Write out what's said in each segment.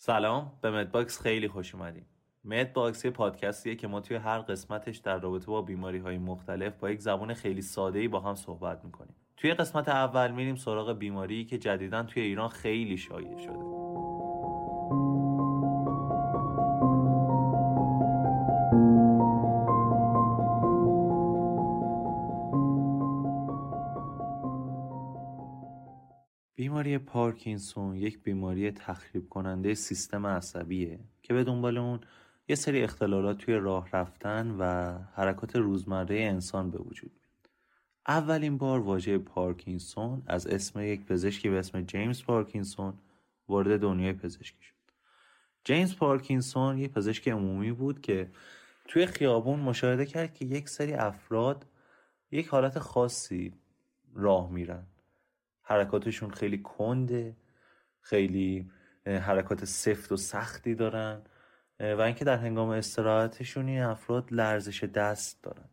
سلام به مدباکس خیلی خوش اومدیم مدباکس یه پادکستیه که ما توی هر قسمتش در رابطه با بیماری های مختلف با یک زبان خیلی ساده با هم صحبت می‌کنیم. توی قسمت اول میریم سراغ بیماری که جدیدا توی ایران خیلی شایع شده. پارکینسون یک بیماری تخریب کننده سیستم عصبیه که به دنبال اون یه سری اختلالات توی راه رفتن و حرکات روزمره انسان به وجود میاد. اولین بار واژه پارکینسون از اسم یک پزشکی به اسم جیمز پارکینسون وارد دنیای پزشکی شد. جیمز پارکینسون یه پزشک عمومی بود که توی خیابون مشاهده کرد که یک سری افراد یک حالت خاصی راه میرن حرکاتشون خیلی کنده خیلی حرکات سفت و سختی دارن و اینکه در هنگام استراحتشون این افراد لرزش دست دارن.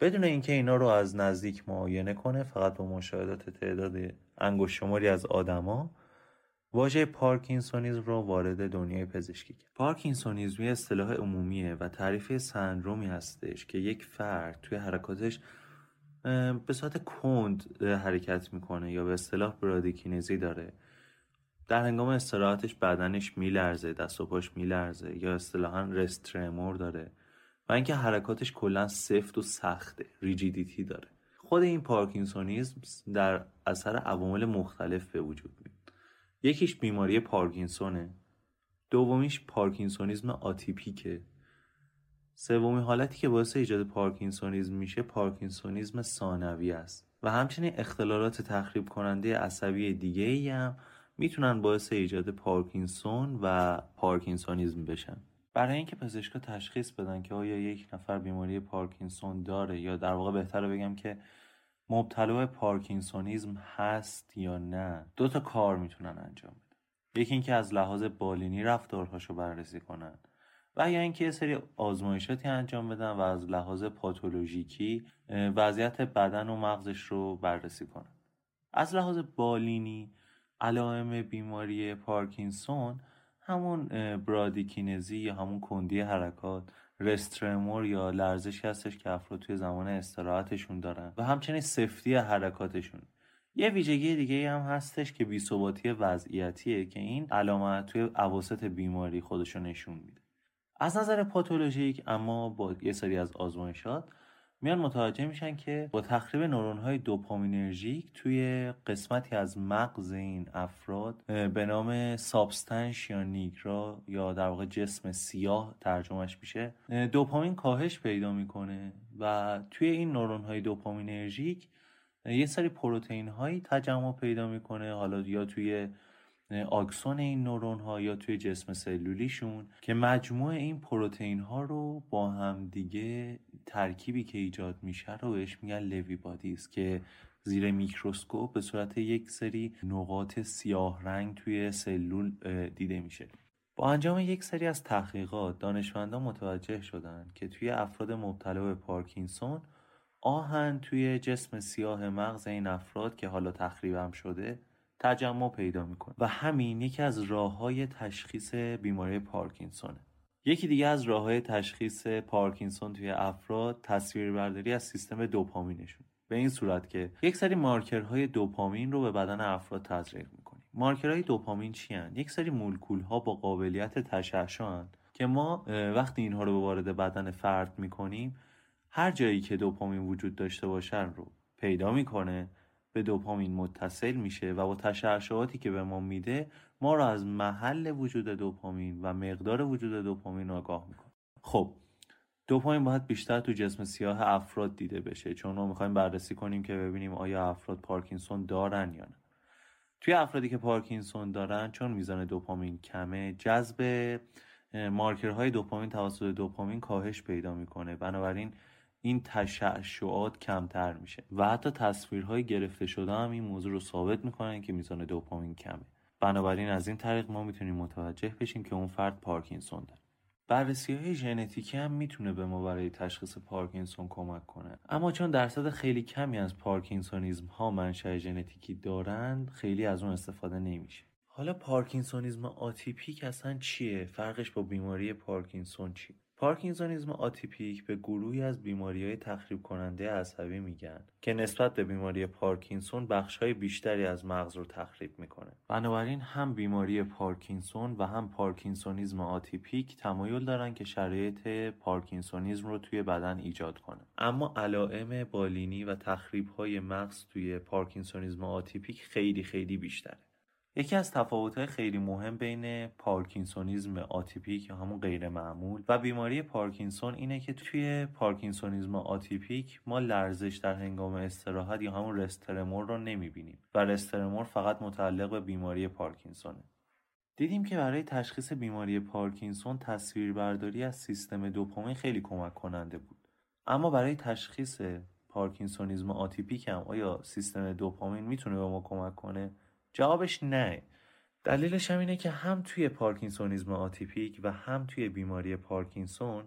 بدون اینکه اینا رو از نزدیک معاینه کنه فقط با مشاهدات تعداد انگشت شماری از آدما واژه پارکینسونیزم رو وارد دنیای پزشکی کرد. پارکینسونیزم یه اصطلاح عمومیه و تعریف سندرومی هستش که یک فرد توی حرکاتش به صورت کند حرکت می‌کنه یا به اصطلاح برادیکینزی داره. در هنگام استراحتش بدنش میلرزه دست و پاش میلرزه یا اصطلاحا rest tremor داره و اینکه حرکاتش کلا سفت و سخته rigidity داره. خود این پارکینسونیزم در اثر عوامل مختلف به وجود میاد. یکیش بیماری پارکینسونه دومیش پارکینسونیزم آتیپیکه. سومین حالتی که باعث ایجاد پارکینسونیزم میشه پارکینسونیزم ثانوی است و همچنین اختلالات تخریب کننده عصبی دیگه ای هم می‌تونن باعث ایجاد پارکینسون و پارکینسونیزم بشن. برای اینکه پزشکا تشخیص بدن که آیا یک نفر بیماری پارکینسون داره یا در واقع بهتر بگم که مبتلا به پارکینسونیزم هست یا نه دو تا کار می‌تونن انجام بدن. یکی اینکه از لحاظ بالینی رفتارهاشو بررسی کنن. و یا اینکه یه سری آزمایشاتی انجام بدن و از لحاظ پاتولوژیکی وضعیت بدن و مغزش رو بررسی کنن. از لحاظ بالینی علائم بیماری پارکینسون همون برادیکینزی یا همون کندی حرکات رسترمور یا لرزش هستش که افراد توی زمان استراحتشون دارن و همچنین سفتی حرکاتشون. یه ویژگی دیگه هم هستش که بیثباتی وضعیتیه که این علامت توی عواسط بیماری خودشو نشون میده. از نظر پاتولوژیک اما با یه سری از آزمایشات میان متوجه میشن که با تخریب نورون های دوپامینرژیک توی قسمتی از مغز این افراد به نام سابستنش یا نیگرا یا در واقع جسم سیاه ترجمهش میشه دوپامین کاهش پیدا می‌کنه و توی این نورون های دوپامینرژیک یه سری پروتئین هایی تجمع پیدا می‌کنه حالا یا توی آکسون این نورون ها یا توی جسم سلولیشون که مجموع این پروتئین ها رو با هم دیگه ترکیبی که ایجاد میشه رو بهش میگن Lewy bodies که زیر میکروسکوپ به صورت یک سری نقاط سیاه رنگ توی سلول دیده میشه. با انجام یک سری از تحقیقات دانشمندان متوجه شدند که توی افراد مبتلا به پارکینسون آهن توی جسم سیاه مغز این افراد که حالا تخریبم شده تجمع پیدا می‌کنه و همین یکی از راه های تشخیص بیماری پارکینسونه. یکی دیگه از راه های تشخیص پارکینسون توی افراد تصویربرداری از سیستم دوپامینشون به این صورت که یک سری مارکرهای دوپامین رو به بدن افراد تزریق می‌کنیم. مارکرهای دوپامین چی هن؟ یک سری مولکول ها با قابلیت تشعشع که ما وقتی اینها رو به وارد بدن فرد می‌کنیم هر جایی که دوپامین وجود داشته باشن رو پیدا می‌کنه به دوپامین متصل میشه و با تشعشعاتی که به ما میده ما رو از محل وجود دوپامین و مقدار وجود دوپامین آگاه می‌کنه. خب دوپامین باید بیشتر تو جسم سیاه افراد دیده بشه چون ما می‌خوایم بررسی کنیم که ببینیم آیا افراد پارکینسون دارن یا نه. توی افرادی که پارکینسون دارن چون میزان دوپامین کمه جذب مارکرهای دوپامین توسط دوپامین کاهش پیدا می‌کنه. بنابراین این تشعشعات کمتر میشه. و حتی تصویرهای گرفته شده هم این موضوع رو ثابت می‌کنن که میزان دوپامین کمه. بنابراین از این طریق ما می‌تونیم متوجه بشیم که اون فرد پارکینسون داره. بررسی های ژنتیکی هم می‌تونه به ما برای تشخیص پارکینسون کمک کنه. اما چون درصد خیلی کمی از پارکینسونیزم ها منشأ ژنتیکی دارند خیلی از اون استفاده نمیشه. حالا پارکینسونیزم آتیپیک اصلا چیه؟ فرقش با بیماری پارکینسون چیه؟ پارکینسونیزم آتیپیک به گروهی از بیماری های تخریب کننده عصبی میگن که نسبت به بیماری پارکینسون بخش های بیشتری از مغز رو تخریب می‌کنه. بنابراین هم بیماری پارکینسون و هم پارکینسونیزم آتیپیک تمایل دارن که شرایط پارکینسونیزم رو توی بدن ایجاد کنه. اما علائم بالینی و تخریب های مغز توی پارکینسونیزم آتیپیک خیلی خیلی بیشتره. یکی از تفاوت‌های خیلی مهم بین پارکینسونیزم آتیپیک یا همون غیر معمول و بیماری پارکینسون اینه که توی پارکینسونیزم آتیپیک ما لرزش در هنگام استراحت یا همون rest tremor رو نمی‌بینیم و rest tremor فقط متعلق به بیماری پارکینسونه. دیدیم که برای تشخیص بیماری پارکینسون تصویربرداری از سیستم دوپامین خیلی کمک کننده بود. اما برای تشخیص پارکینسونیزم آتیپیک هم آیا سیستم دوپامین می‌تونه به ما کمک کنه؟ جوابش نه. دلیلش هم اینه که هم توی پارکینسونیزم آتیپیک و هم توی بیماری پارکینسون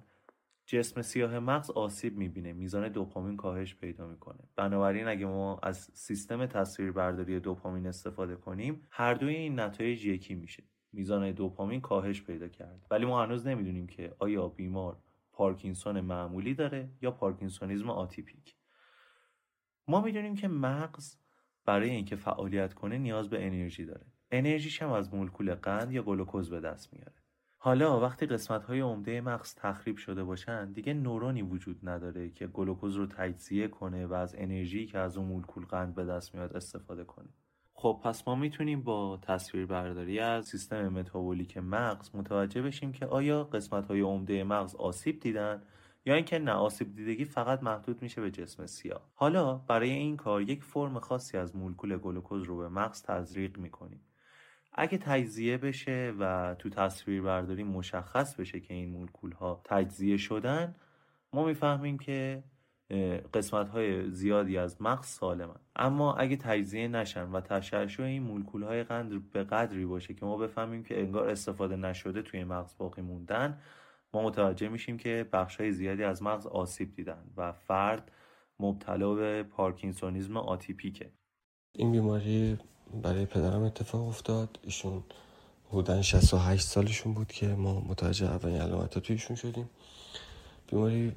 جسم سیاه مغز آسیب می‌بینه میزان دوپامین کاهش پیدا می‌کنه. بنابراین اگه ما از سیستم تصویربرداری دوپامین استفاده کنیم هر دوی این نتایج یکی میشه. میزان دوپامین کاهش پیدا کرد. ولی ما هنوز نمی‌دونیم که آیا بیمار پارکینسون معمولی داره یا پارکینسونیزم آتیپیک. ما می‌دونیم که مغز برای اینکه فعالیت کنه نیاز به انرژی داره. انرژیش هم از مولکول قند یا گلوکوز به دست میاره. حالا وقتی قسمت های عمده مغز تخریب شده باشن دیگه نورونی وجود نداره که گلوکوز رو تجزیه کنه و از انرژی که از اون مولکول قند به دست میاد استفاده کنه. خب پس ما می‌تونیم با تصویر برداری از سیستم متابولیک مغز متوجه بشیم که آیا قسمت های عمده مغز آسیب دیدن یا اینکه نه دیدگی فقط محدود میشه به جسم سیاه. حالا برای این کار یک فرم خاصی از مولکول گلوکوز رو به مغز تزریق می‌کنیم. اگه تجزیه بشه و تو تصویر برداری مشخص بشه که این مولکول ها تجزیه شدن ما می‌فهمیم که قسمت های زیادی از مغز سالمن. اما اگه تجزیه نشن و تشعشع این مولکول های قند به قدری باشه که ما بفهمیم که انگار استفاده نشده توی مغز باقی موندن ما متوجه میشیم که های زیادی از مغز آسیب دیدن و فرد مبتلا به پارکینسونیزم آتیپیکه. این بیماری برای پدرم اتفاق افتاد. ایشون حدودا 68 سالشون بود که ما متوجه اولین علامت تویشون شدیم. بیماری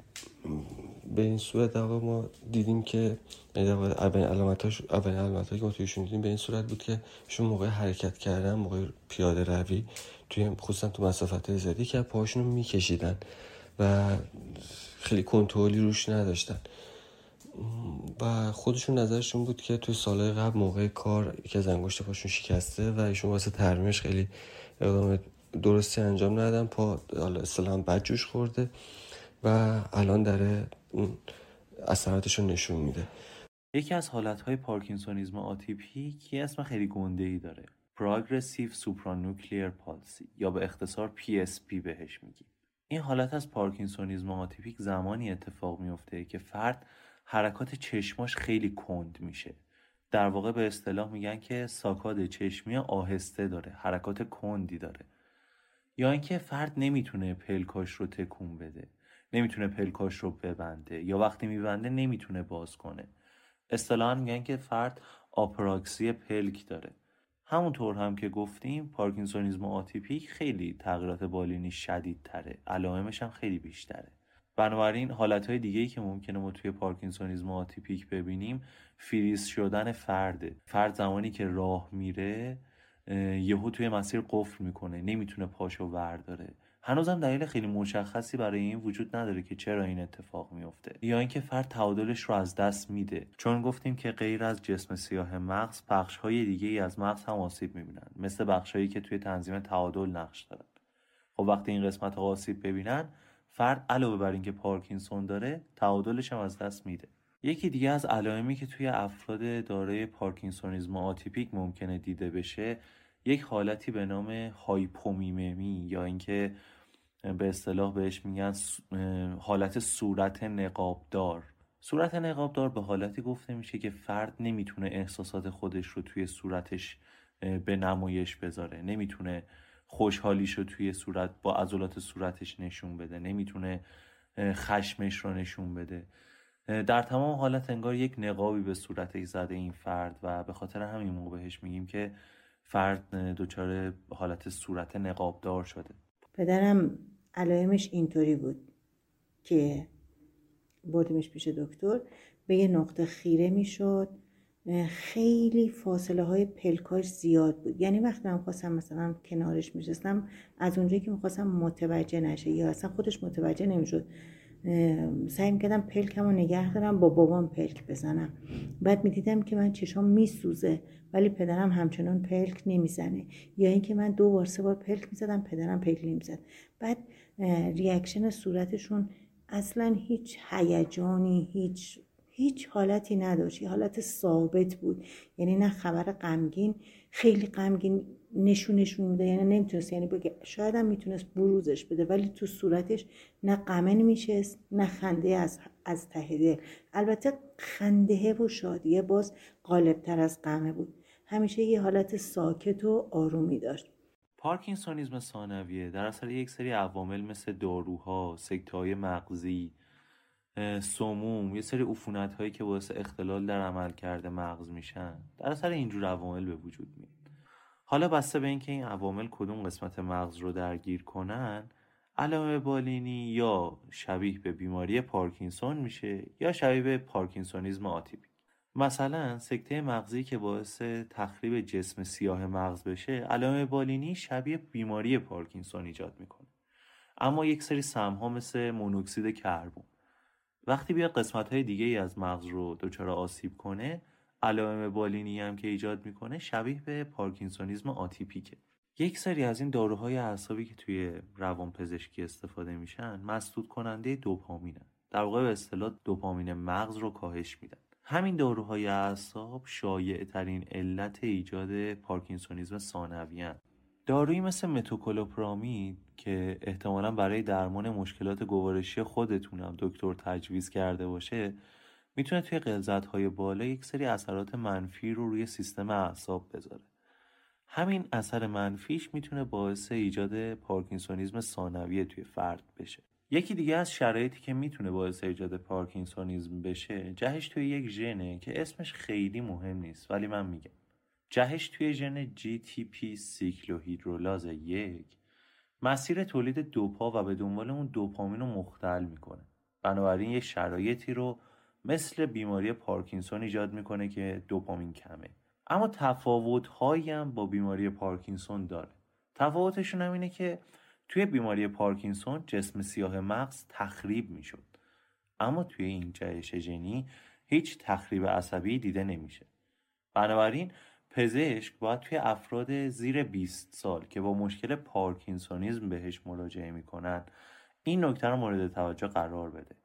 به این صورت در ما دیدیم که یعنی اولین علامتاش اولین علامتایی که ما تویشون دیدیم به این صورت بود که ایشون موقع حرکت کردن موقع پیاده روی توی خصوصا تو مسافت زیادی که پاهاشون رو میکشیدن و خیلی کنترلی روش نداشتن. و خودشون نظرشون بود که توی سالهای قبل موقع کار یکی از انگشت پاشون شکسته و ایشون واسه ترمیمش خیلی اقدام درستی انجام ندادن. پا اصلا بد جوش خورده. و الان داره اثراتش رو نشون میده. یکی از حالتهای پارکینسونیزم آتیپیک یه اسم خیلی گنده ای داره. Progressive Supranuclear Palsy یا به اختصار PSP بهش میگیم. این حالت از پارکینسونیزم آتیپیک زمانی اتفاق میفته که فرد حرکات چشماش خیلی کند میشه. در واقع به اصطلاح میگن که ساکاد چشمی آهسته داره حرکات کندی داره. یا اینکه فرد نمی‌تونه پلکاش رو تکون بده. نمی‌تونه پلکاش رو ببنده یا وقتی میبنده نمی‌تونه باز کنه. اصطلاحا میگن که فرد آپراکسی پلک داره. همونطور هم که گفتیم پارکینسونیزم آتیپیک خیلی تغییرات بالینی شدید تره علائمش هم خیلی بیشتره. بنابراین حالت های دیگه ای که ممکنه ما توی پارکینسونیزم آتیپیک ببینیم فریز شدن فرده فرد زمانی که راه میره یهو توی مسیر قفل می‌کنه. نمی‌تونه پاشو ورداره. هنوزم دلیل خیلی مشخصی برای این وجود نداره که چرا این اتفاق میفته یا اینکه فرد تعادلش رو از دست میده. چون گفتیم که غیر از جسم سیاه مغز بخش های دیگه ای از مغز هم آسیب می‌بینن مثل بخش هایی که توی تنظیم تعادل نقش دارن. خب وقتی این قسمت ها آسیب ببینن فرد علاوه بر اینکه پارکینسون داره تعادلش هم از دست میده. یکی دیگه از علائمی که توی افراد دارای پارکینسونیزم آتیپیک ممکنه دیده بشه یک حالتی به نام هایپومیممی یا اینکه به اصطلاح بهش میگن حالت صورت نقابدار. صورت نقابدار به حالتی گفته میشه که فرد نمی‌تونه احساسات خودش رو توی صورتش به نمایش بذاره. نمی‌تونه خوشحالیش رو توی صورت با عضلات صورتش نشون بده. نمی‌تونه خشمش رو نشون بده. در تمام حالت انگار یک نقابی به صورتش زده این فرد و به خاطر همین موقع بهش میگیم که فرد دچار حالت صورت نقابدار شده. پدرم علائمش اینطوری بود که بردیمش پیش دکتر به یه نقطه خیره می‌شد. خیلی فاصله های پلکاش زیاد بود. یعنی وقتی من خواستم مثلا کنارش میشستم از اونجایی که می‌خواستم متوجه نشه یا اصلا خودش متوجه نمی‌شد سعی می‌کردم پلکم رو نگه دارم با بابام پلک بزنم. بعد می‌دیدم که من چشام میسوزه ولی پدرم همچنان پلک نمی‌زنه. یا اینکه من دو بار سه بار پلک می‌زدم پدرم پلک نمی‌زد. بعد reaction صورتشون اصلا هیچ هیجانی هیچ هیچ حالتی نداشت. حالت ثابت بود. یعنی نه خبر غمگین خیلی غمگین نشون نشون میده یعنی نمی‌تونست یعنی بگه شاید هم می‌تونست بروزش بده ولی تو صورتش نه غمه نمیشست نه خنده از از ته البته خنده و شادیه باز غالبتر از غمه بود. همیشه یه حالت ساکت و آرومی داشت. پارکینسونیزم ثانویه در اثر یک سری عوامل مثل داروها، سکتهای مغزی، سموم، یه سری عفونت هایی که باعث اختلال در عمل کرده مغز میشن در اثر اینجور عوامل به وجود میاد. حالا بسته به اینکه این عوامل کدوم قسمت مغز رو درگیر کنن علائم بالینی یا شبیه به بیماری پارکینسون میشه یا شبیه به پارکینسونیزم آتیپیک. مثلا سکته مغزی که باعث تخریب جسم سیاه مغز بشه علائم بالینی شبیه بیماری پارکینسون ایجاد می‌کنه. اما یک سری سمها مثل مونوکسید کربن. وقتی بیاد قسمت های دیگه ای از مغز رو دچار آسیب کنه علائم بالینی هم که ایجاد می‌کنه شبیه به پارکینسونیزم آتیپیکه. یک سری از این داروهای اعصابی که توی روان پزشکی استفاده میشن مسدود کننده دوپامینن. در واقع به اصطلاح دوپامین مغز رو کاهش میدن. همین داروهای اعصاب شایع ترین علت ایجاد پارکینسونیزم ثانوی دارویی مثل متوکلوپرامید که احتمالا برای درمان مشکلات گوارشی خودتونم دکتر تجویز کرده باشه می‌تونه توی قلزت های بالا یک سری اثرات منفی رو روی سیستم اعصاب بذاره. همین اثر منفیش می‌تونه باعث ایجاد پارکینسونیزم ثانویه توی فرد بشه. یکی دیگه از شرایطی که می‌تونه باعث ایجاد پارکینسونیزم بشه جهش توی یک ژنه که اسمش خیلی مهم نیست ولی من میگم. جهش توی ژن GTP سیکلوهیدرولاز یک مسیر تولید دوپا و به دنبال اون دوپامین رو مختل می‌کنه. بنابراین یه شرایطی رو مثل بیماری پارکینسون ایجاد می‌کنه که دوپامین کمه. اما تفاوت هم با بیماری پارکینسون داره. تفاوتشون هم اینه که توی بیماری پارکینسون جسم سیاه مغز تخریب می‌شد. اما توی این جهش ژنی هیچ تخریب عصبی دیده نمیشه. بنابراین پزشک باید توی افراد زیر 20 سال که با مشکل پارکینسونیزم بهش مراجعه می‌کنن این نکته رو مورد توجه قرار بده.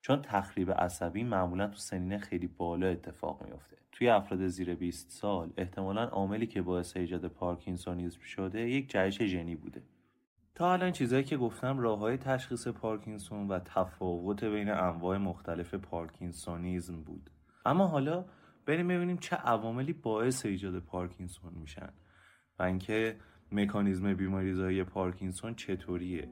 چون تخریب عصبی معمولا تو سنین خیلی بالا اتفاق میفته توی افراد زیر 20 سال احتمالا عاملی که باعث ایجاد پارکینسونیزم شده یک جهش ژنی بوده. تا الان چیزایی که گفتم راه های تشخیص پارکینسون و تفاوت بین انواع مختلف پارکینسونیزم بود. اما حالا بریم ببینیم چه عواملی باعث ایجاد پارکینسون میشن و اینکه مکانیزم بیماریزایی پارکینسون چطوریه.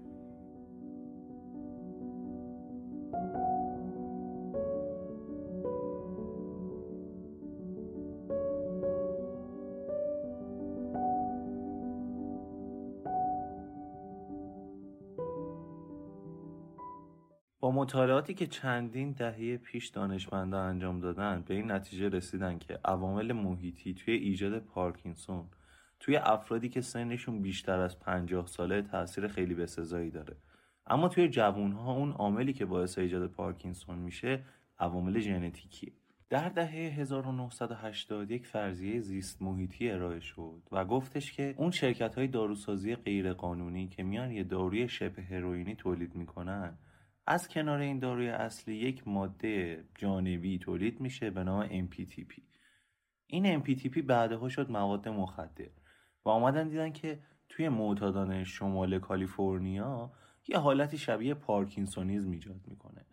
مطالعاتی که چندین دهه پیش دانشمندان انجام دادن به این نتیجه رسیدن که عوامل محیطی توی ایجاد پارکینسون توی افرادی که سنشون بیشتر از 50 ساله تاثیر خیلی بسزایی داره. اما توی جوانها اون عاملی که باعث ایجاد پارکینسون میشه عوامل ژنتیکیه. در دهه 1980 یک فرضیه زیست محیطی ارائه شد و گفتش که اون شرکت های داروسازی غیرقانونی که میان یه داروی شبه هروئینی تولید می‌کنن از کنار این داروی اصلی یک ماده جانبی تولید میشه به نام MPTP این MPTP بعدها شد مواد مخدر و آمدن دیدن که توی معتادان شمال کالیفرنیا یه حالتی شبیه پارکینسونیزم ایجاد می‌کنه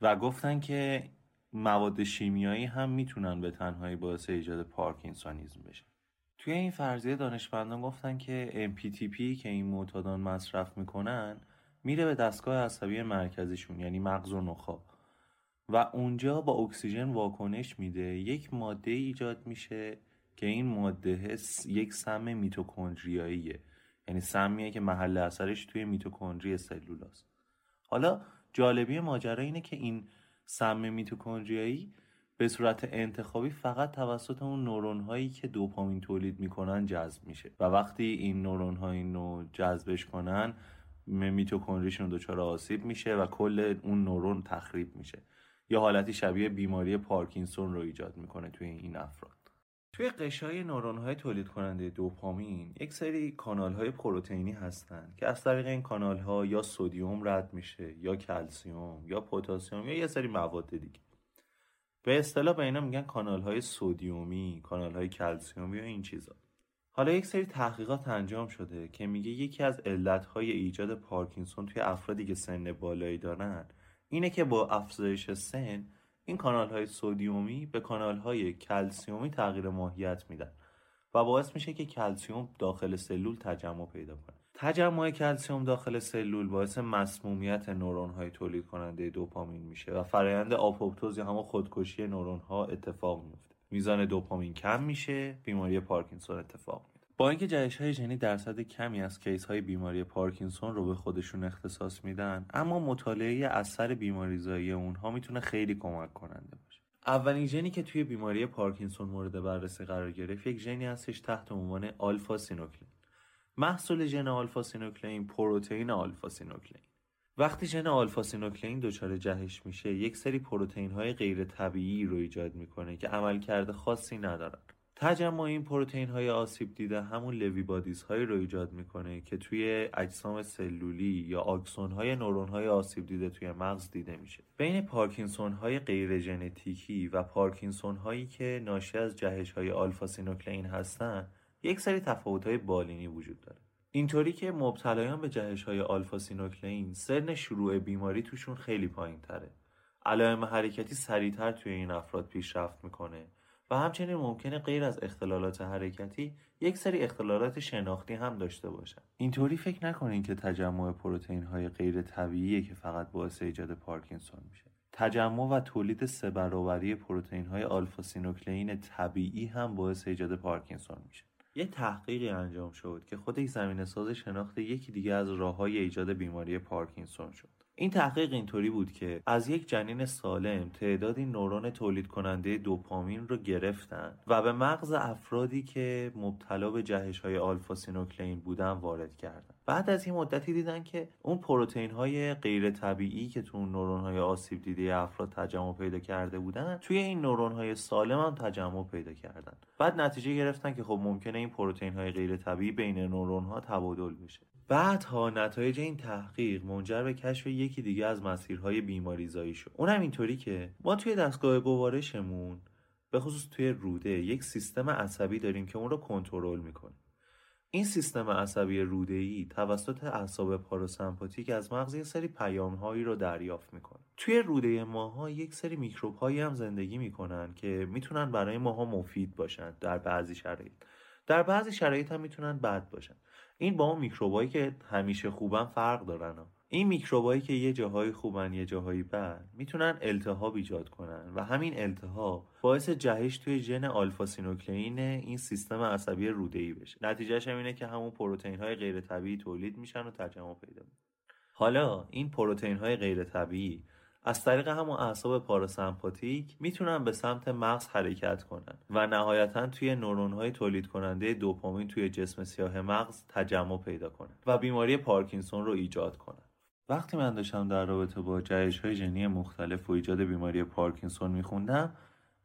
و گفتن که مواد شیمیایی هم می‌تونن به تنهایی باعث ایجاد پارکینسونیزم بشن توی این فرضیه دانشمندان گفتن که MPTP که این معتادان مصرف می‌کنن میره به دستگاه عصبی مرکزیشون یعنی مغز و نخا. و اونجا با اکسیژن واکنش میده. یک ماده ایجاد میشه که این ماده یک سم میتوکندریاییه. یعنی سمیه که محل اثرش توی میتوکندری سلولاست حالا جالبی ماجرا اینه که این سم میتوکندریایی به صورت انتخابی فقط توسط اون نورون هایی که دوپامین تولید می‌کنن جذب میشه. و وقتی این نورون ها اینو جذبش کنن میتوکندریشون دچار آسیب میشه و کل اون نورون تخریب میشه. یا حالتی شبیه بیماری پارکینسون رو ایجاد می‌کنه توی این افراد. توی قشای نورون های تولید کننده دوپامین یک سری کانال های پروتئینی هستن که از طریق این کانال ها یا سودیوم رد میشه یا کلسیوم یا پتاسیم یا یه سری مواد دیگه. به اصطلاح به اینا میگن کانال های سودیومی کانال کلسیومی و این چیزا. حالا یک سری تحقیقات انجام شده که میگه یکی از علتهای ایجاد پارکینسون توی افرادی که سن بالایی دارن اینه که با افزایش سن این کانال های سودیومی به کانال های کلسیومی تغییر ماهیت میدن و باعث میشه که کلسیوم داخل سلول تجمع پیدا کنه. تجمع کلسیوم داخل سلول باعث مسمومیت نورون های تولید کننده دوپامین میشه و فرایند آپوپتوز یا همون خودکشی نورون ها اتفاق میفته. میزان دوپامین کم میشه بیماری پارکینسون اتفاق میفته با اینکه جهش های ژنی درصد کمی از case های بیماری پارکینسون رو به خودشون اختصاص میدن اما مطالعه اثر بیماریزایی اونها می‌تونه خیلی کمک کننده باشه. اولین ژنی که توی بیماری پارکینسون مورد بررسی قرار گرفت یک ژنی هستش تحت عنوان آلفا سینوکلین. محصول ژن آلفا سینوکلین پروتئین آلفا سینوکلین. وقتی ژن آلفا سینوکلین دچار جهش میشه یک سری پروتئین های غیر طبیعی رو ایجاد می‌کنه که عملکرد خاصی ندارن. تجمع این پروتئین های آسیب دیده همون Lewy bodies هایی رو ایجاد می‌کنه که توی اجسام سلولی یا آکسون های نورون های آسیب دیده توی مغز دیده میشه. بین پارکینسون های غیر ژنتیکی و پارکینسون هایی که ناشی از جهش های آلفا سینوکلین هستن یک سری تفاوت های بالینی وجود داره. اینطوری که مبتلایان به جهش های آلفا سینوکلین سن شروع بیماری توشون خیلی پایین تره علائم حرکتی سریعتر توی این افراد پیشرفت می‌کنه و همچنین ممکنه غیر از اختلالات حرکتی یک سری اختلالات شناختی هم داشته باشن. اینطوری فکر نکنین که تجمع پروتئین های غیر طبیعیه که فقط باعث ایجاد پارکینسون میشه. تجمع و تولید سه برابری پروتئین های آلفا سینوکلئین طبیعی هم باعث ایجاد پارکینسون میشه. یه تحقیقی انجام شد که خود یک زمینه ساز شناخت یکی دیگه از راه های ایجاد بیماری پارکینسون شد. این تحقیق اینطوری بود که از یک جنین سالم تعدادی نورون تولید کننده دوپامین رو گرفتن و به مغز افرادی که مبتلا به جهش های آلفا سینوکلین بودن وارد کردن. بعد از این مدتی دیدن که اون پروتئین های غیر طبیعی که تو نورون های آسیب دیده افراد تجمع پیدا کرده بودن توی این نورون های سالم هم تجمع پیدا کردن. بعد نتیجه گرفتن که خب ممکنه این پروتئین های غیر طبیعی بین نورون ها تبادل بشه. بعدها نتایج این تحقیق منجر به کشف یکی دیگه از مسیرهای بیماریزایی شد. اونم اینطوری که ما توی دستگاه گوارشمون به خصوص توی روده یک سیستم عصبی داریم که اون رو کنترل می‌کنه این سیستم عصبی روده‌ای توسط اعصاب پاراسمپاتیک از مغز یک سری پیامهایی رو دریافت می‌کنه. توی روده ماها یک سری میکروب هایی هم زندگی می‌کنن که می‌تونن برای ماها مفید باشن در بعضی شرایط. در بعضی شرایط هم می‌تونن بد باشن. این با اون میکروبایی که همیشه خوبن فرق دارن این میکروبایی که یه جاهای خوبن یه جاهایی بد می‌تونن التهاب ایجاد کنن و همین التهاب باعث جهش توی ژن آلفا سینوکلئین این سیستم عصبی روده‌ای بشه. نتیجهش هم اینه که همون پروتئین های غیر طبیعی تولید میشن و تجمع پیدا می‌کنن. حالا این پروتئین های غیر طبیعی از طریق همون اعصاب پاراسمپاتیک می‌تونن به سمت مغز حرکت کنن و نهایتا توی نورون های تولید کننده دوپامین توی جسم سیاه مغز تجمع پیدا کنن و بیماری پارکینسون رو ایجاد کنن. وقتی من داشتم در رابطه با جهش های ژنی مختلف و ایجاد بیماری پارکینسون میخوندم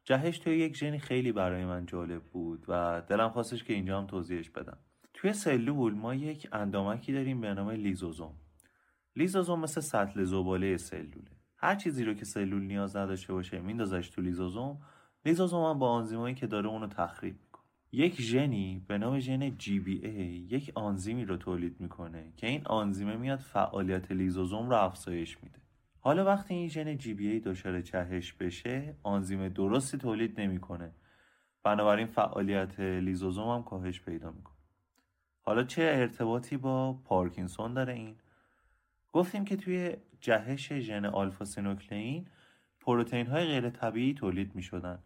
جهش توی یک ژنی خیلی برای من جالب بود و دلم خواستش که اینجا هم توضیحش بدم. توی سلول ما یک اندامکی داریم به نام لیزوزوم. لیزوزوم مثل سطل زباله سلوله. هر چیزی رو که سلول نیاز نداشته باشه میندازش تو لیزوزوم لیزوزوم هم با آنزیمایی که داره اونو تخریب می‌کنه. یک ژنی به نام ژن GBA یک آنزیمی رو تولید می‌کنه که این آنزیمه میاد فعالیت لیزوزوم رو افزایش میده. حالا وقتی این ژن GBA دچار جهش بشه آنزیم درستی تولید نمی‌کنه. بنابراین فعالیت لیزوزوم هم کاهش پیدا می‌کنه. حالا چه ارتباطی با پارکینسون داره این؟ گفتیم که توی جهش ژن آلفا سینوکلئین پروتئین های غیر طبیعی تولید می شدن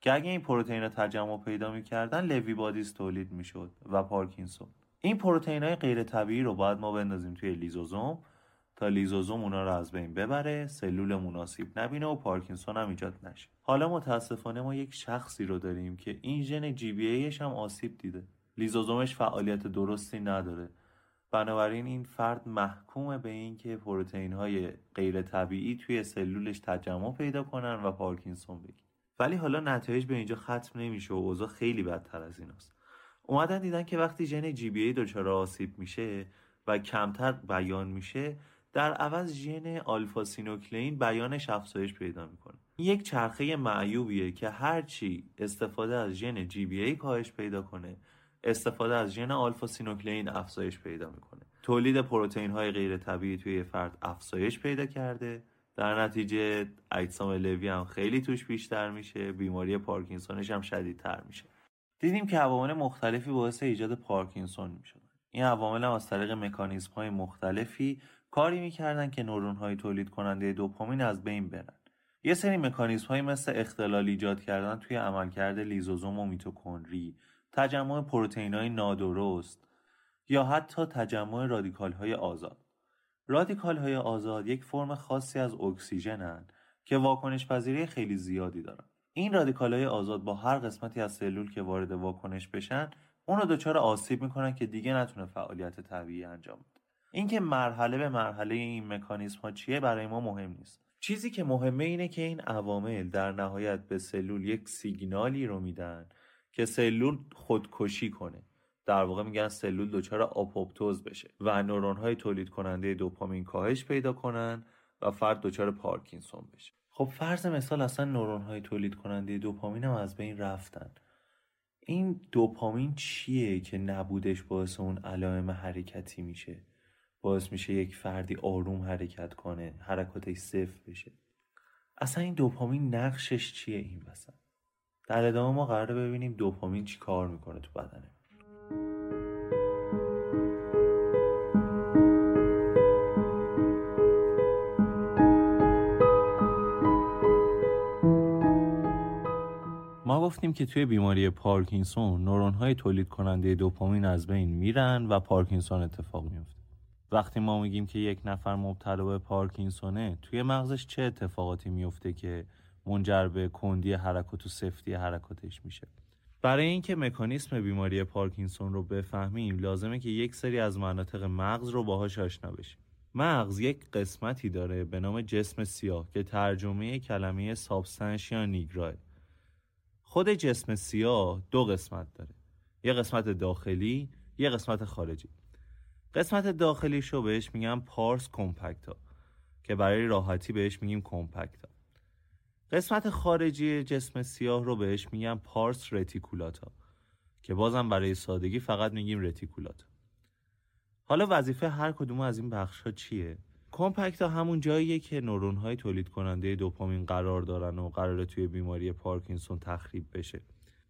که اگه این پروتئین ها تجمع پیدا می‌کردن Lewy bodies تولید می‌شد و پارکینسون. این پروتئین های غیر طبیعی رو باید ما بندازیم توی لیزوزوم تا لیزوزوم اونا رو از بین ببره سلول ما آسیب نبینه و پارکینسون هم ایجاد نشه. حالا متاسفانه ما یک شخصی رو داریم که این ژن GBA هم آسیب دیده. لیزوزومش فعالیت درستی نداره. بنابراین این فرد محکوم به اینکه پروتئین های غیر طبیعی توی سلولش تجمع پیدا کنن و پارکینسون بگیره ولی حالا نتایج به اینجا ختم نمیشه و اوضاع خیلی بدتر از ایناست. اومدن دیدن که وقتی ژن GBA دچار آسیب میشه و کمتر بیان میشه در عوض ژن آلفا سینوکلئین بیانش افزایش پیدا می‌کنه. یک چرخه معیوبیه که هرچی استفاده از ژن GBA کاهش پیدا کنه استفاده از ژن آلفا سینوکلئین افزایش پیدا می‌کنه. تولید پروتئین های غیر طبیعی توی فرد افزایش پیدا کرده. در نتیجه اجسام لوی هم خیلی توش بیشتر میشه. بیماری پارکینسونش هم شدیدتر میشه. دیدیم که عوامل مختلفی باعث ایجاد پارکینسون می‌شدن این عوامل هم از طریق مکانیزم های مختلفی کاری می‌کردن که نورون های تولید کننده دوپامین از بین برن. یه سری مکانیزم های مثل اختلال ایجاد کردن توی عملکرد لیزوزوم و میتوکندری تجمع پروتئین های نادرست یا حتی تجمع رادیکال های آزاد. رادیکال های آزاد یک فرم خاصی از اکسیژن که واکنش پذیری خیلی زیادی دارن این رادیکال های آزاد با هر قسمتی از سلول که وارد واکنش بشن اون رو دچار آسیب می‌کنن که دیگه نتونه فعالیت طبیعی انجام بده. اینکه مرحله به مرحله این مکانیزم ها چیه برای ما مهم نیست. چیزی که مهمه اینه که این عوامل در نهایت به سلول یک سیگنالی رو میدن که سلول خودکشی کنه. در واقع میگن سلول دچار آپوپتوز بشه و نورون های تولید کننده دوپامین کاهش پیدا کنن و فرد دچار پارکینسون بشه. خب فرض مثال اصلا نورون های تولید کننده دوپامین هم از بین رفتن. این دوپامین چیه که نبودش باعث اون علائم حرکتی میشه؟ باعث میشه یک فردی آروم حرکت کنه حرکاتش صفر بشه. اصلا این دوپامین نقشش چیه این وسط؟ در ادامه ما قراره ببینیم دوپامین چی کار می‌کنه تو بدنه. ما گفتیم که توی بیماری پارکینسون نورون های تولید کننده دوپامین از بین میرن و پارکینسون اتفاق میفته وقتی ما میگیم که یک نفر مبتلا به پارکینسونه توی مغزش چه اتفاقاتی میفته که منجر به کندی حرکات و سفتی حرکاتش میشه. برای اینکه مکانیسم بیماری پارکینسون رو بفهمیم لازمه که یک سری از مناطق مغز رو باهاش آشنا بشیم. مغز یک قسمتی داره به نام جسم سیاه که ترجمه کلمه سابستنشیا نیگراه خود جسم سیاه دو قسمت داره. یه قسمت داخلی یه قسمت خارجی. قسمت داخلیش رو بهش میگم pars compacta که برای راحتی بهش میگیم compacta. قسمت خارجی جسم سیاه رو بهش میگم pars reticulata که بازم برای سادگی فقط میگیم reticulata. حالا وظیفه هر کدوم از این بخش ها چیه؟ compacta همون جاییه که نورون های تولید کننده دوپامین قرار دارن و قراره توی بیماری پارکینسون تخریب بشه.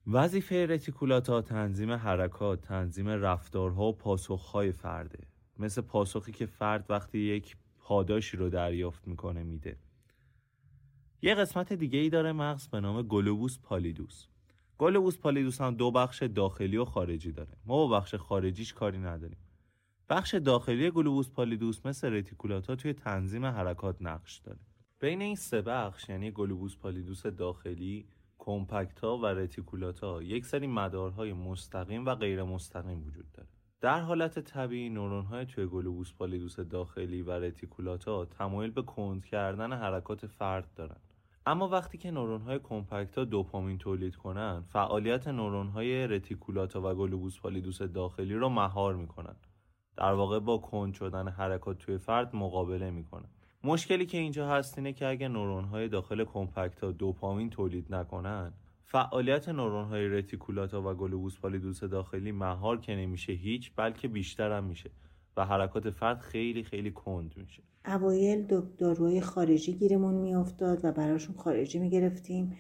وظیفه reticulata تنظیم حرکات، تنظیم رفتارها و پاسخهای فرده. مثل پاسخی که فرد وقتی یک پاداشی رو دریافت می‌کنه میده. یه قسمت دیگه ای داره مغز به نام globus pallidus. globus pallidus هم دو بخش داخلی و خارجی داره. ما با بخش خارجیش کاری نداریم. بخش داخلی globus pallidus مثل reticulata توی تنظیم حرکات نقش داره. بین این سه بخش یعنی globus pallidus داخلی compacta و reticulata یک سری مدارهای مستقیم و غیر مستقیم وجود داره. در حالت طبیعی نورون‌های توی globus pallidus داخلی و reticulata تمایل به کند کردن حرکات فرد دارن. اما وقتی که نورون‌های compacta دوپامین تولید کنن فعالیت نورون‌های reticulata و globus pallidus داخلی رو مهار می‌کنن. در واقع با کند شدن حرکات توی فرد مقابله می‌کنن. مشکلی که اینجا هست اینه که اگه نورون‌های داخل کمپکتا دوپامین تولید نکنن فعالیت نورون‌های رتیکولاتا و گلوبوس پالیدوس داخلی مهار که نمیشه هیچ بلکه بیشتر هم میشه و حرکات فرد خیلی خیلی کند میشه. اوایل داروهای خارجی گیرمون میافتاد و براشون خارجی می‌گرفتیم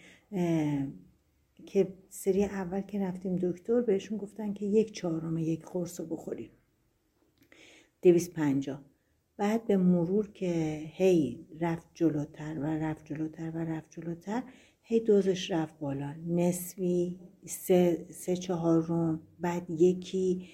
که سری اول که رفتیم دکتر بهشون گفتن که یک چهارم یک قرص رو بخوریم. دویست پنجاه. بعد به مرور که هی رفت جلوتر و رفت جلوتر و رفت جلوتر هی دوزش رفت بالا. نصفی سه, سه چهارم بعد یکی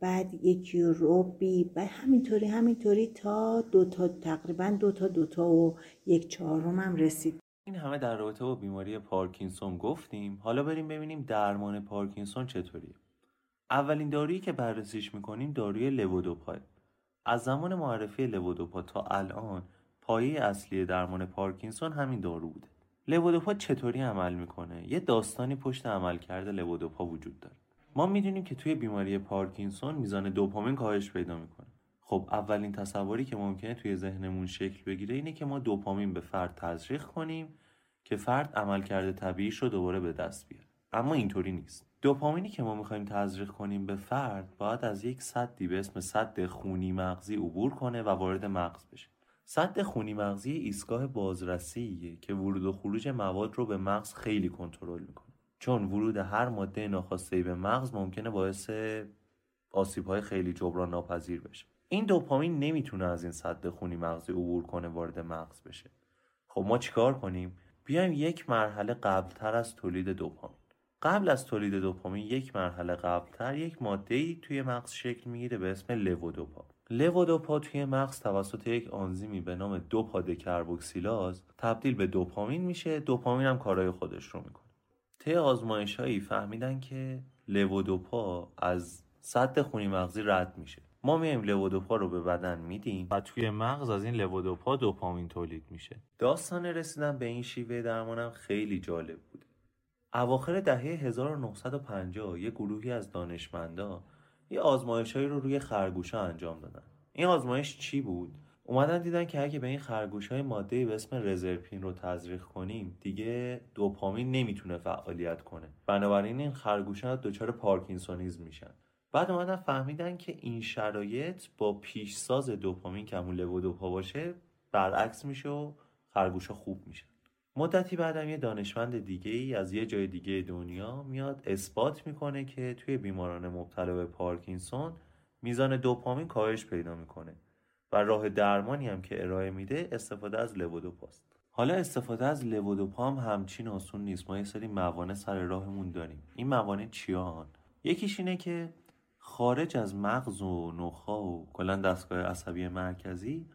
بعد یکی روبی بعد همینطوری همینطوری تا دوتا تقریبا دوتا دوتا و یک چهارم هم رسید. این همه در رابطه با بیماری پارکینسون گفتیم. حالا بریم ببینیم درمان پارکینسون چطوریه. اولین دارویی که بررسیش می‌کنیم داروی لوودوپا از زمان معرفی لوودوپا تا الان پایه اصلی درمان پارکینسون همین دارو بوده. لوودوپا چطوری عمل می‌کنه؟ یه داستانی پشت عملکرد لوودوپا وجود داره. ما می‌دونیم که توی بیماری پارکینسون میزان دوپامین کاهش پیدا می‌کنه. خب اولین تصوری که ممکنه توی ذهنمون شکل بگیره اینه که ما دوپامین به فرد تزریق کنیم که فرد عملکرد طبیعیش رو دوباره به دست بیاره. اما اینطوری نیست. دوپامینی که ما می‌خوایم تزریق کنیم به فرد باید از یک سدی به اسم سد خونی مغزی عبور کنه و وارد مغز بشه. سد خونی مغزی ایستگاه بازرسیه که ورود و خروج مواد رو به مغز خیلی کنترل می‌کنه. چون ورود هر ماده ناخواسته به مغز ممکنه باعث آسیب های خیلی جبران ناپذیر بشه. این دوپامین نمی‌تونه از این سد خونی مغزی عبور کنه وارد مغز بشه. خب ما چیکار کنیم؟ بیایم یک مرحله قبلتر از تولید دوپامین. قبل از تولید دوپامین یک مرحله قبلتر یک ماده ای توی مغز شکل می‌گیره به اسم لوودوپا لوودوپا توی مغز توسط یک آنزیمی به نام دوپا دکربوکسیلاز تبدیل به دوپامین میشه. دوپامین هم کارهای خودش رو می‌کنه. طی آزمایش هایی فهمیدن که لوودوپا از سد خونی مغزی رد میشه. ما میایم لوودوپا رو به بدن میدیم و توی مغز از این لوودوپا دوپامین تولید میشه. داستان رسیدن به این شیوه درمانم خیلی جالب بوده اواخر دهه 1950 یه گروهی از دانشمندا یه آزمایشهایی رو روی خرگوشا انجام دادن. این آزمایش چی بود؟ اومدن دیدن که اگه به این خرگوش های ماده به اسم رزرپین رو تزریق کنیم دیگه دوپامین نمی‌تونه فعالیت کنه. بنابراین این خرگوش ها دچار پارکینسونیزم میشن. بعد اومدن فهمیدن که این شرایط با پیشساز دوپامین که همون لوودوپا باشه برعکس میشه و خرگوش خوب میشن. مدتی بعدم یه دانشمند دیگه ای از یه جای دیگه دنیا میاد اثبات می‌کنه که توی بیماران مبتلا به پارکینسون میزان دوپامین کاهش پیدا می‌کنه و راه درمانی هم که ارائه میده استفاده از لوودوپاست. حالا استفاده از لوودوپا هم همچین آسون نیست. ما یه سری موانع سر راهمون داریم. این موانع چیان یکیش اینه که خارج از مغز و نخا و کلا دستگاه عصبی مرکزی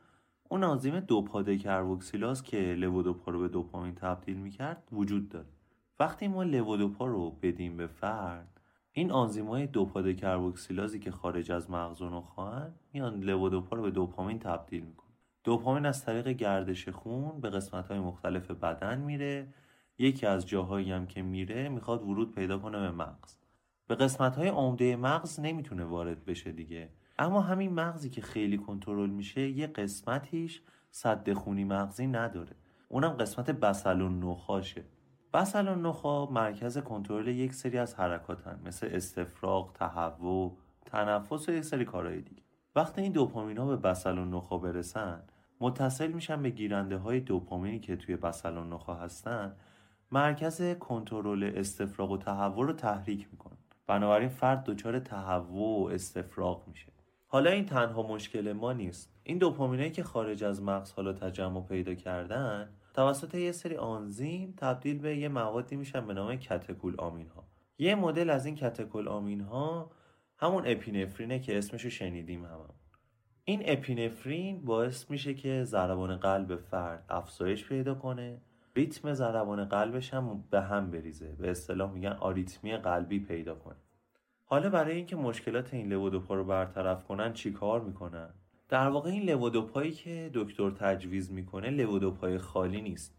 اون آنزیم دوپاده کربوکسیلاز که لوودوپا رو به دوپامین تبدیل می‌کرد وجود داره. وقتی ما لوودوپا رو بدیم به فرد این آنزیم های دوپاده کربوکسیلازی که خارج از مغز و نخواهن میان لوودوپا رو به دوپامین تبدیل می‌کنه دوپامین از طریق گردش خون به قسمت های مختلف بدن میره. یکی از جاهایی هم که میره می‌خواد ورود پیدا کنه به مغز. به قسمت های عمده مغز نمی‌تونه وارد بشه دیگه. اما همین مغزی که خیلی کنترل میشه یه قسمتیش صد خونی مغزی نداره. اونم قسمت بسل و نخاشه. بسل و نخا مرکز کنترل یک سری از حرکاتن مثل استفراغ، تهوع، تنفس و یک سری کارهای دیگه. وقتی این دوپامین ها به بسل و نخا برسن متصل میشن به گیرنده های دوپامینی که توی بسل و نخا هستن مرکز کنترل استفراغ و تهوع رو تحریک می‌کنن. بنابراین فرد دچار تهوع و استفراغ میشه. حالا این تنها مشکل ما نیست. این دوپامینایی که خارج از مغز حالا تجمع پیدا کردن توسط یه سری آنزیم تبدیل به یه موادی میشن به نام کتکول آمین ها یه مدل از این کتکول آمین ها همون اپینفرینه که اسمشو شنیدیم هم, این اپینفرین باعث میشه که ضربان قلب فرد افزایش پیدا کنه. ریتم ضربان قلبش هم به هم بریزه. به اصطلاح میگن آریتمی قلبی پیدا کنه. حالا برای اینکه مشکلات این لوودوپا رو برطرف کنن چی کار می‌کنن؟ در واقع این لوودوپایی که دکتر تجویز می‌کنه لوودوپای خالی نیست.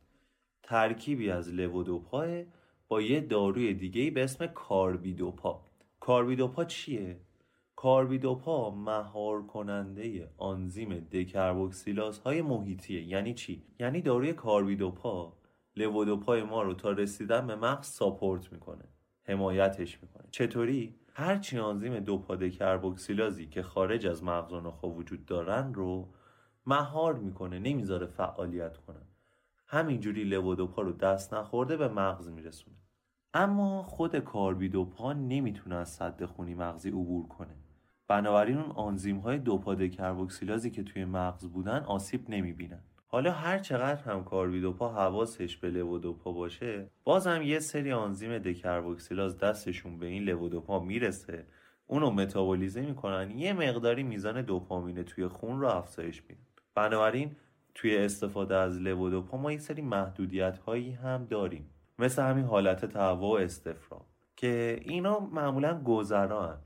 ترکیبی از لوودوپا با یه داروی دیگه به اسم کاربیدوپا. کاربیدوپا چیه؟ کاربیدوپا مهار کننده آنزیم دکربوکسیلاز های محیطیه. یعنی چی؟ یعنی داروی کاربیدوپا لوودوپای ما رو تا رسیدن به مغز ساپورت می‌کنه. حمایتش می‌کنه. چطوری؟ هرچی آنزیم دوپاده کربوکسیلازی که خارج از مغز و وجود دارن رو مهار می‌کنه نمی‌ذاره فعالیت کنن همینجوری لوودوپا رو دست نخورده به مغز میرسونه. اما خود کاربیدوپا نمی‌تونه از صد خونی مغزی عبور کنه. بنابراین اون آنزیم های دوپاده کربوکسیلازی که توی مغز بودن آسیب نمی‌بینن. حالا هر چقدر هم کاربیدوپا حواسش به لوودوپا باشه باز هم یه سری آنزیم دکربوکسیلاز دستشون به این لوودوپا می‌رسه. اونو متابولیزه می‌کنن یه مقداری میزان دوپامین توی خون رو افزایش میدن. بنابراین توی استفاده از لوودوپا ما یک سری محدودیت هایی هم داریم. مثل همین حالت تهوع و استفراغ که اینا معمولا گذران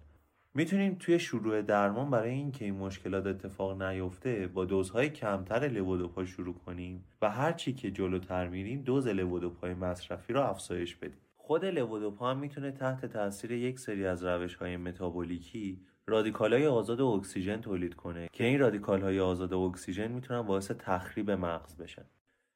می‌تونیم توی شروع درمان برای اینکه این مشکلات اتفاق نیفته با دوزهای کمتر لوودوپا شروع کنیم و هر چی که جلوتر میریم دوز لوودوپای مصرفی رو افزایش بدیم. خود لوودوپا هم می‌تونه تحت تاثیر یک سری از روش های متابولیکی رادیکال های آزاد اکسیژن تولید کنه که این رادیکال های آزاد اکسیژن می‌تونن باعث تخریب مغز بشن.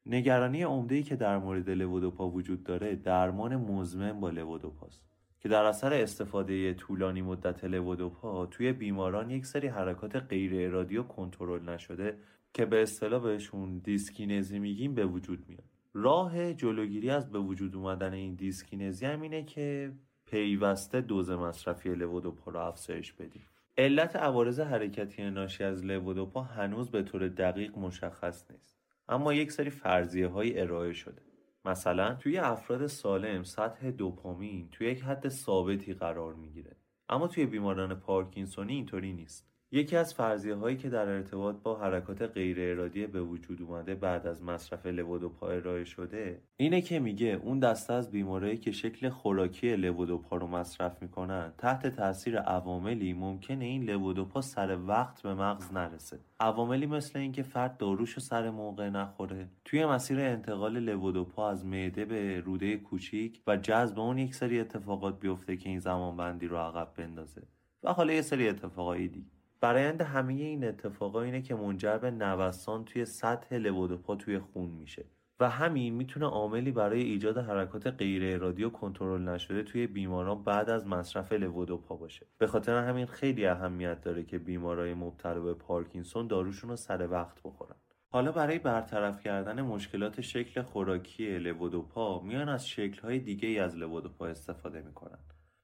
نگرانی عمده که در مورد لوودوپا وجود داره درمان مزمن با لوودوپاست که در اثر استفاده طولانی مدت لوودوپا توی بیماران یک سری حرکات غیر ارادی و کنترل نشده که به اصطلاح بهشون دیسکینزی میگیم به وجود میاد. راه جلوگیری از به وجود اومدن این دیسکینزی هم اینه که پیوسته دوز مصرفی لوودوپا رو افزایش بدیم. علت عوارض حرکتی ناشی از لوودوپا هنوز به طور دقیق مشخص نیست. اما یک سری فرضیه های ارائه شده. مثلا توی افراد سالم سطح دوپامین توی یک حد ثابتی قرار می‌گیره. اما توی بیماران پارکینسونی اینطوری نیست. یکی از فرضیه هایی که در ارتباط با حرکات غیر ارادی به وجود اومده بعد از مصرف لوودوپا ارائه شده اینه که میگه اون دسته از بیمارایی که شکل خوراکی لوودوپا رو مصرف می‌کنن تحت تاثیر عواملی ممکنه این لوودوپا سر وقت به مغز نرسه. عواملی مثل اینکه فرد داروش رو سر موقع نخوره توی مسیر انتقال لوودوپا از معده به روده کوچیک و جذب اون یک سری اتفاقات بیفته که این زمان بندی رو عقب بندازه. و حالا یه سری اتفاقایی دیگه. برایند همه این اتفاقا اینه که منجر به نوسان توی سطح لوودوپا توی خون میشه و همین می‌تونه عاملی برای ایجاد حرکات غیر ارادی و کنترل نشده توی بیماران بعد از مصرف لوودوپا باشه. به خاطر همین خیلی اهمیت داره که بیمارای مبتلا به پارکینسون داروشون رو سر وقت بخورن. حالا برای برطرف کردن مشکلات شکل خوراکی لوودوپا میان از شکلهای دیگه ای از لوودوپا استفاده می‌کنن.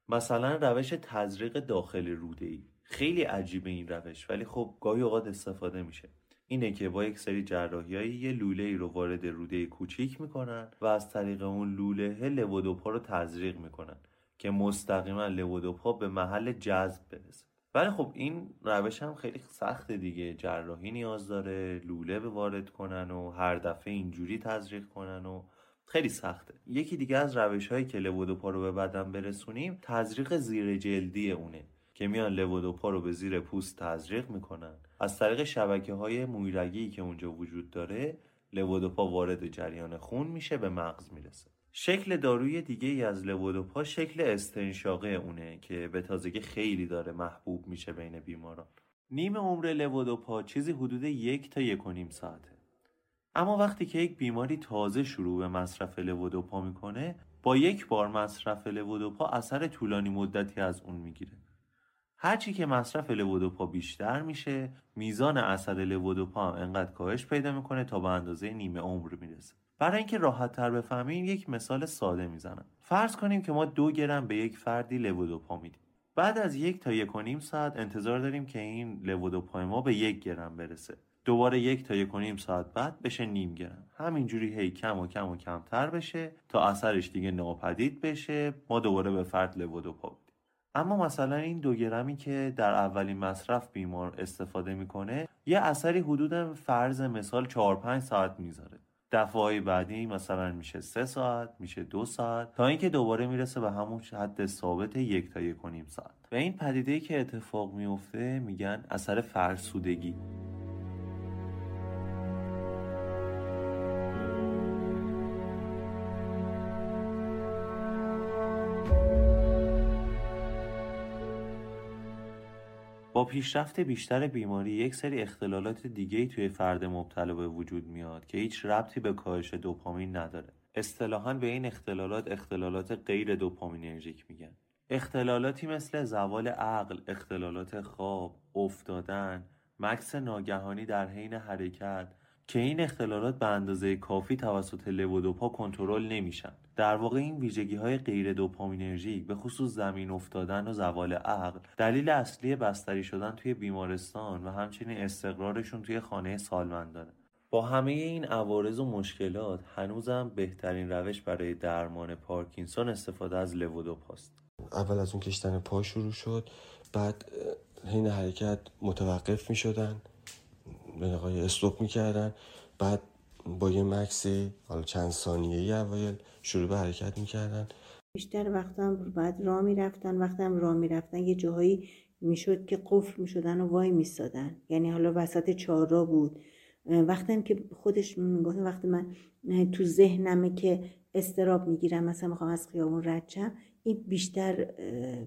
مثلا روش تزریق داخل روده ای خیلی عجیبه این روش ولی خب گاهی اوقات استفاده میشه. اینه که با یک سری جراحیایی یه لوله ای رو وارد روده کوچیک می‌کنن و از طریق اون لوله لوودوپا رو تزریق می‌کنن که مستقیما لوودوپا به محل جذب برسه. ولی خب این روش هم خیلی سخته دیگه. جراحی نیاز داره لوله به وارد کنن و هر دفعه اینجوری تزریق کنن و خیلی سخته. یکی دیگه از روش هایی که لوودوپا رو به بدن برسونیم تزریق زیر جلدی اونه. که میان لوودوپا رو به زیر پوست تزریق می‌کنن. از طریق شبکه های مویرگی که اونجا وجود داره لوودوپا وارد جریان خون میشه به مغز می‌رسه. شکل داروی دیگه ای از لوودوپا شکل استنشاقه اونه که به تازگی خیلی داره محبوب میشه بین بیماران. نیم عمر لوودوپا چیزی حدود یک تا یک و نیم ساعته. اما وقتی که یک بیماری تازه شروع به مصرف لوودوپا می‌کنه با یک بار مصرف لوودوپا اثر طولانی مدتی از اون می‌گیره. هرچی که مصرف لوودوپا بیشتر میشه میزان اثر لوودوپا هم انقدر کاهش پیدا می‌کنه تا به اندازه نیمه عمر می‌رسه. برای اینکه راحت تر بفهمیم یک مثال ساده می‌زنم. فرض کنیم که ما دو گرم به یک فردی لوودوپا میدیم. بعد از یک تا یک و نیم ساعت انتظار داریم که این لوودوپا ما به یک گرم برسه. دوباره یک تا یک و نیم ساعت بعد بشه نیم گرم. همینجوری هی کم و کم و کمتر بشه تا اثرش دیگه ناپدید بشه. ما دوباره به فرد لوودوپا اما مثلا این دو گرمی که در اولین مصرف بیمار استفاده می‌کنه یه اثری حدود فرض مثال 4 5 ساعت می‌ذاره. دفعه بعدی مثلا میشه سه ساعت میشه دو ساعت تا اینکه دوباره می‌رسه به همون حد ثابت یک تا یک و نیم ساعت. و این پدیده که اتفاق میفته میگن اثر فرسودگی. پیشرفت بیشتر بیماری یک سری اختلالات دیگه توی فرد مبتلا به وجود میاد که هیچ ربطی به کاهش دوپامین نداره. اصطلاحا به این اختلالات اختلالات غیر دوپامینرژیک میگن. اختلالاتی مثل زوال عقل، اختلالات خواب، افتادن، مکس ناگهانی در حین حرکت که این اختلالات به اندازه کافی توسط لوودوپا کنترل نمیشن. در واقع این ویژگی های غیر دوپامینرژیک به خصوص زمین افتادن و زوال عقل دلیل اصلی بستری شدن توی بیمارستان و همچنین استقرارشون توی خانه سالمندانه. با همه این عوارض و مشکلات هنوزم بهترین روش برای درمان پارکینسون استفاده از لوودوپاست اول از اون کشتن پا شروع شد بعد حین حرکت متوقف می شدن به استوب می کردن بعد با یه مکسی حالا چند ثانیه ای اوایل شروع به حرکت می کردن بیشتر وقتم بعد راه می‌رفتن وقتم راه می‌رفتن. یه جاهایی می‌شد که قفل می‌شدن و وای میستادن. یعنی حالا وسط چهارراه بود. وقتی که خودش می‌گفت وقتی من تو ذهنمه که استراب می‌گیرم مثلا می‌خوام از خیابون رد شم این بیشتر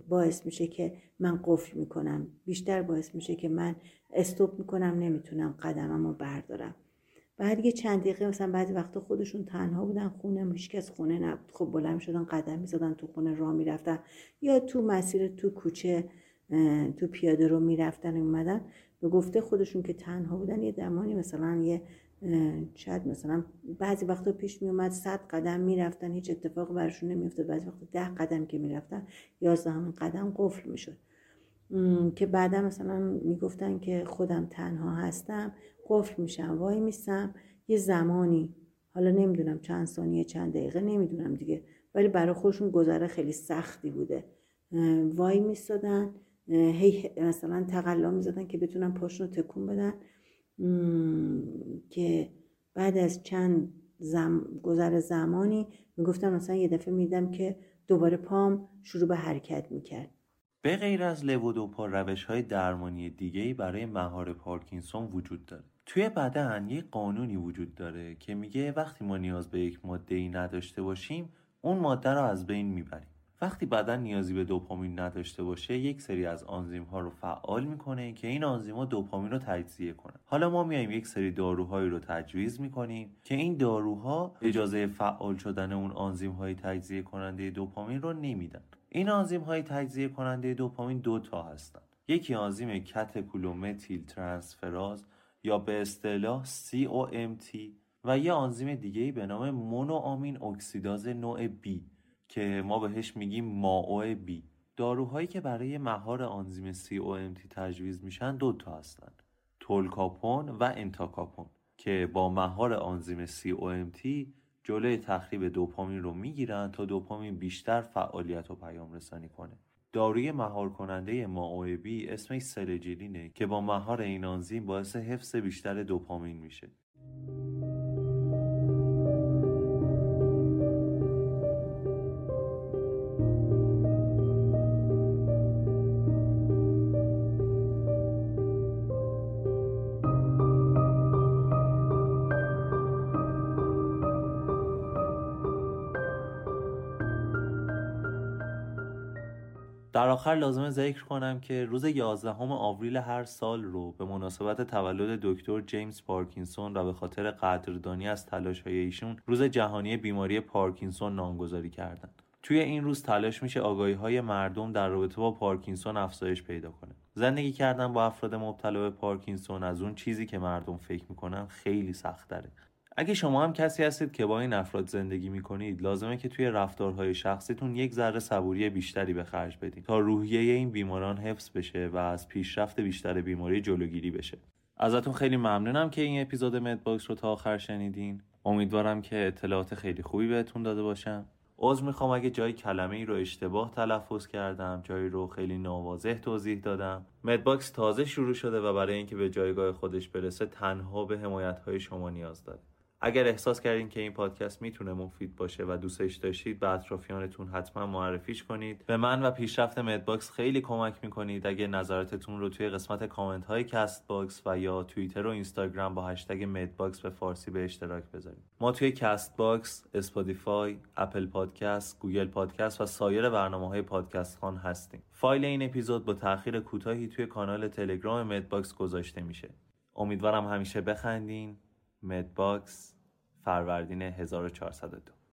باعث میشه که من قفل می‌کنم. بیشتر باعث میشه که من استوب می‌کنم نمی‌تونم قدمم رو بردارم. بعد یه چند دقیقه مثلا بعضی وقتا خودشون تنها بودن خونه هیچ کس خونه نبود. خب بلند شدن قدم می‌زدن تو خونه راه می‌رفتن. یا تو مسیر تو کوچه تو پیاده رو می‌رفتن اومدن به گفته خودشون که تنها بودن یه دمانی مثلا یه شاید مثلا بعضی وقتا پیش می اومد صد قدم می‌رفتن هیچ اتفاق برشون نمیافتاد. بعضی وقتا ده قدم که می‌رفتن یازدهم قدم قفل می‌شد. که بعدا مثلا می‌گفتن که خودم تنها هستم قفل میشم وای میسم. یه زمانی حالا نمی‌دونم چند ثانیه چند دقیقه نمی‌دونم دیگه. ولی برای خودشون گذره خیلی سختی بوده. وای میستادن هی مثلا تقلا می‌زدن که بتونن پاشون رو تکون بدن. که بعد از چند زم... گذر زمانی می‌گفتم مثلا یه دفعه میدم که دوباره پام شروع به حرکت می‌کرد. به غیر از لوودوپا روش های درمانی دیگه برای مهار پارکینسون وجود داره. توی بدن یه قانونی وجود داره که میگه وقتی ما نیاز به یک ماده ای نداشته باشیم اون ماده رو از بین می‌بریم. وقتی بدن نیازی به دوپامین نداشته باشه یک سری از آنزیم ها رو فعال می‌کنه که این آنزیم ها دوپامین رو تجزیه کنن حالا ما میایم یک سری داروهایی رو تجویز می‌کنیم که این داروها اجازه فعال شدن اون آنزیم های تجزیه کننده دوپامین رو نمیدن. این آنزیم های تجزیه کننده دوپامین دو تا هستن. یکی آنزیم کتکولومتیل ترانسفراز یا به اصطلاح COMT و یه آنزیم دیگه به نام مونوآمین اکسیداز نوع B. که ما بهش میگیم ماو بی. داروهایی که برای مهار آنزیم COMT تجویز میشن دو تا هستن. تولکاپون و انتاکاپون که با مهار آنزیم COMT جلوی تخریب دوپامین رو می‌گیرن تا دوپامین بیشتر فعالیت و پیام رسانی کنه. داروی مهار کننده بی اسمش سلجیلینه که با مهار این آنزیم باعث حفظ بیشتر دوپامین میشه. در آخر لازمه ذکر کنم که روز 11 آوریل هر سال رو به مناسبت تولد دکتر جیمز پارکینسون و به خاطر قدردانی از تلاش های ایشون روز جهانی بیماری پارکینسون نامگذاری کردن. توی این روز تلاش میشه آگاهی های مردم در رابطه با پارکینسون افزایش پیدا کنه. زندگی کردن با افراد مبتلا به پارکینسون از اون چیزی که مردم فکر می‌کنن خیلی سخت داره. اگه شما هم کسی هستید که با این افراد زندگی می‌کنید لازمه که توی رفتارهای شخصیتون یک ذره صبوری بیشتری به خرج بدید تا روحیه این بیماران حفظ بشه و از پیشرفت بیشتر بیماری جلوگیری بشه. ازتون خیلی ممنونم که این اپیزود MedBox رو تا آخر شنیدین. امیدوارم که اطلاعات خیلی خوبی بهتون داده باشم عذر می‌خوام اگه جایی کلمه ای رو اشتباه تلفظ کردم جایی رو خیلی ناواضح توضیح دادم. MedBox تازه شروع شده و برای اینکه به جایگاه خودش برسه تنها به حمایت های شما نیاز داره. اگر احساس کردین که این پادکست می‌تونه مفید باشه و دوستش داشتید به اطرافیانتون حتما معرفیش کنید. به من و پیشرفت MedBox خیلی کمک می‌کنید. اگه نظراتتون رو توی قسمت کامنت های Castbox و یا توییتر و اینستاگرام با هشتگ MedBox به فارسی به اشتراک بذارید. ما توی Castbox Spotify Apple Podcast Google Podcast و سایر برنامه های پادکست خوان هستیم. فایل این اپیزود با تاخیر کوتاهی توی کانال تلگرام MedBox گذاشته میشه. امیدوارم همیشه بخندین. MedBox فروردین 1402